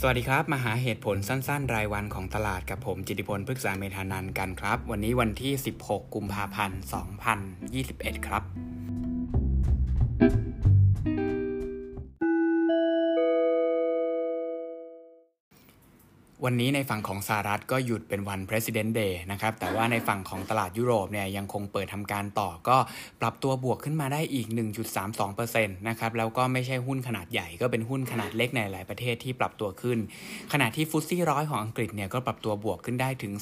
สวัสดีครับ มาหาเหตุผลสั้นๆ รายวันของตลาดกับผมจิติพลพฤกษาเมธานันกันครับ วันนี้วันที่ 16 กุมภาพันธ์ 2021 ครับ วันนี้ในฝั่งของสหรัฐก็หยุดเป็นวัน President Day นะครับ แต่ว่าในฝั่งของตลาดยุโรปเนี่ยยังคงเปิดทำการต่อก็ปรับตัวบวกขึ้นมาได้อีก 1.32%นะครับ แล้วก็ไม่ใช่หุ้นขนาดใหญ่ก็เป็นหุ้นขนาดเล็กในหลายประเทศที่ปรับตัวขึ้น ขณะที่ฟุตซี่ร้อยของอังกฤษเนี่ยก็ปรับตัวบวกขึ้นได้ถึง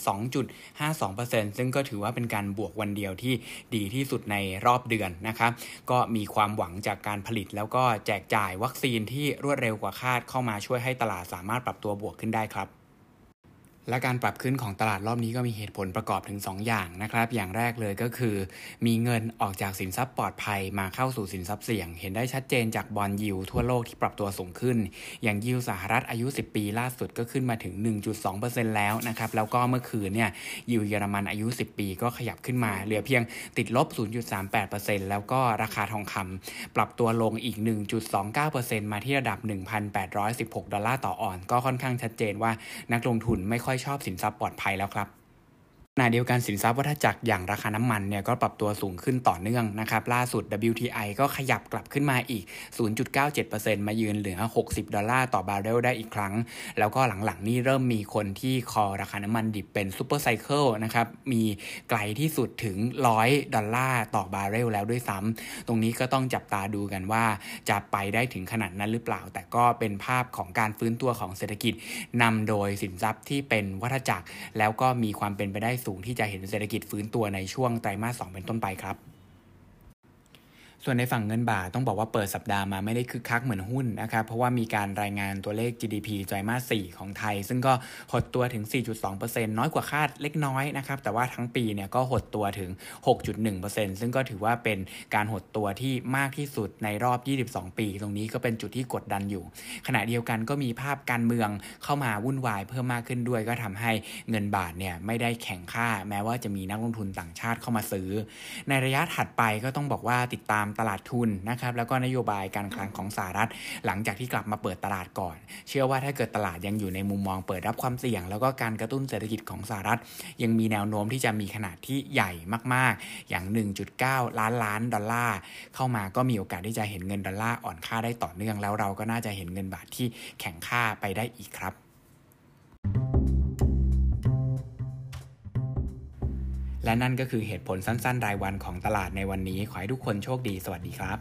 2.52%ซึ่งก็ถือว่าเป็นการบวกวันเดียวที่ดีที่สุดในรอบเดือนนะครับ ก็มีความหวังจากการผลิตแล้วก็แจกจ่ายวัคซีนที่รวดเร็วกว่าคาดเข้ามาช่วยให้ตลาดสามารถปรับตัวบวกขึ้นได้ครับ และการปรับขึ้นของตลาดรอบนี้ก็มีเหตุผลประกอบถึง 2 อย่างนะครับ อย่างแรกเลยก็คือ มีเงินออกจากสินทรัพย์ปลอดภัยมาเข้าสู่สินทรัพย์เสี่ยง เห็นได้ชัดเจนจากบอลยิวทั่วโลกที่ปรับตัวสูงขึ้น อย่างยิวสหรัฐอายุ 10 ปีล่าสุดก็ขึ้นมาถึง 1.2%แล้วนะครับ แล้วก็เมื่อคืนเนี่ยยิวเยอรมันอายุ 10 ปีก็ขยับขึ้นมา เหลือเพียงติดลบ 0.38%แล้วก็ราคาทองคำปรับตัวลงอีก 1.29%มาที่ระดับ 1,816 ดอลลาร์ต่อออน ก็ค่อนข้างชัดเจนว่านักลงทุนไม่ค่อยอยชอบสินทรัพย์ปลอดภัยแล้วครับ ขณะเดียวกันสินทรัพย์วัฏจักรอย่างราคาน้ำมันเนี่ยก็ปรับตัวสูงขึ้นต่อเนื่องนะครับล่าสุด WTI ก็ขยับกลับขึ้นมาอีก 0.97%มายืนเหนือ 60 ดอลลาร์ต่อบาร์เรลได้อีกครั้ง แล้วก็หลังๆ นี่เริ่มมีคนที่ call ราคาน้ำมันดิบเป็น supercycle นะครับมีไกลที่สุดถึง 100 ดอลลาร์ต่อบาร์เรลแล้วด้วยซ้ำตรงนี้ก็ต้องจับตาดูกันว่าจะไปได้ถึงขนาดนั้นหรือเปล่า แต่ก็เป็นภาพของการฟื้นตัวของเศรษฐกิจนำโดยสินทรัพย์ที่เป็นวัฏจักรแล้วก็มีความเป็นไปได้สูงที่จะเห็นเศรษฐกิจฟื้นตัวในช่วงไตรมาสสเป็นต้นไปครับ ส่วนในฝั่งเงินบาทต้องบอกว่าเปิดสัปดาห์มาไม่ได้คึกคักเหมือนหุ้นนะครับเพราะว่ามีการรายงานตัวเลข GDP ไตรมาส 4 ของไทย ซึ่งก็หดตัวถึง 4.2%น้อยกว่าคาดเล็กน้อยนะครับแต่ว่าทั้งปีเนี่ยก็หดตัวถึง 6.1%ซึ่งก็ถือว่าเป็นการหดตัวที่มากที่สุดในรอบ 22 ปี ตรงนี้ก็เป็นจุดที่กดดันอยู่ ขณะเดียวกันก็มีภาพการเมืองเข้ามาวุ่นวายเพิ่มมากขึ้นด้วย ก็ทำให้เงินบาทเนี่ยไม่ได้แข็งค่า แม้ว่าจะมีนักลงทุนต่างชาติเข้ามาซื้อ ในระยะถัดไปก็ต้องบอกว่าติดตามตลาดทุนนะครับแล้วก็นโยบายการคลังของสหรัฐ หลังจากที่กลับมาเปิดตลาดก่อน เชื่อว่าถ้าเกิดตลาดยังอยู่ในมุมมองเปิดรับความเสี่ยง แล้วก็การกระตุ้นเศรษฐกิจของสหรัฐ ยังมีแนวโน้มที่จะมีขนาดที่ใหญ่มาก ๆ อย่าง 1.9 ล้านล้านดอลลาร์เข้ามาก็มีโอกาสที่จะเห็นเงินดอลลาร์อ่อนค่าได้ต่อเนื่องแล้วเราก็น่าจะเห็นเงินบาทที่แข็งค่าไปได้อีกครับ และนั่นก็คือเหตุผลสั้นๆ รายวันของตลาดในวันนี้ ขอให้ทุกคนโชคดี สวัสดีครับ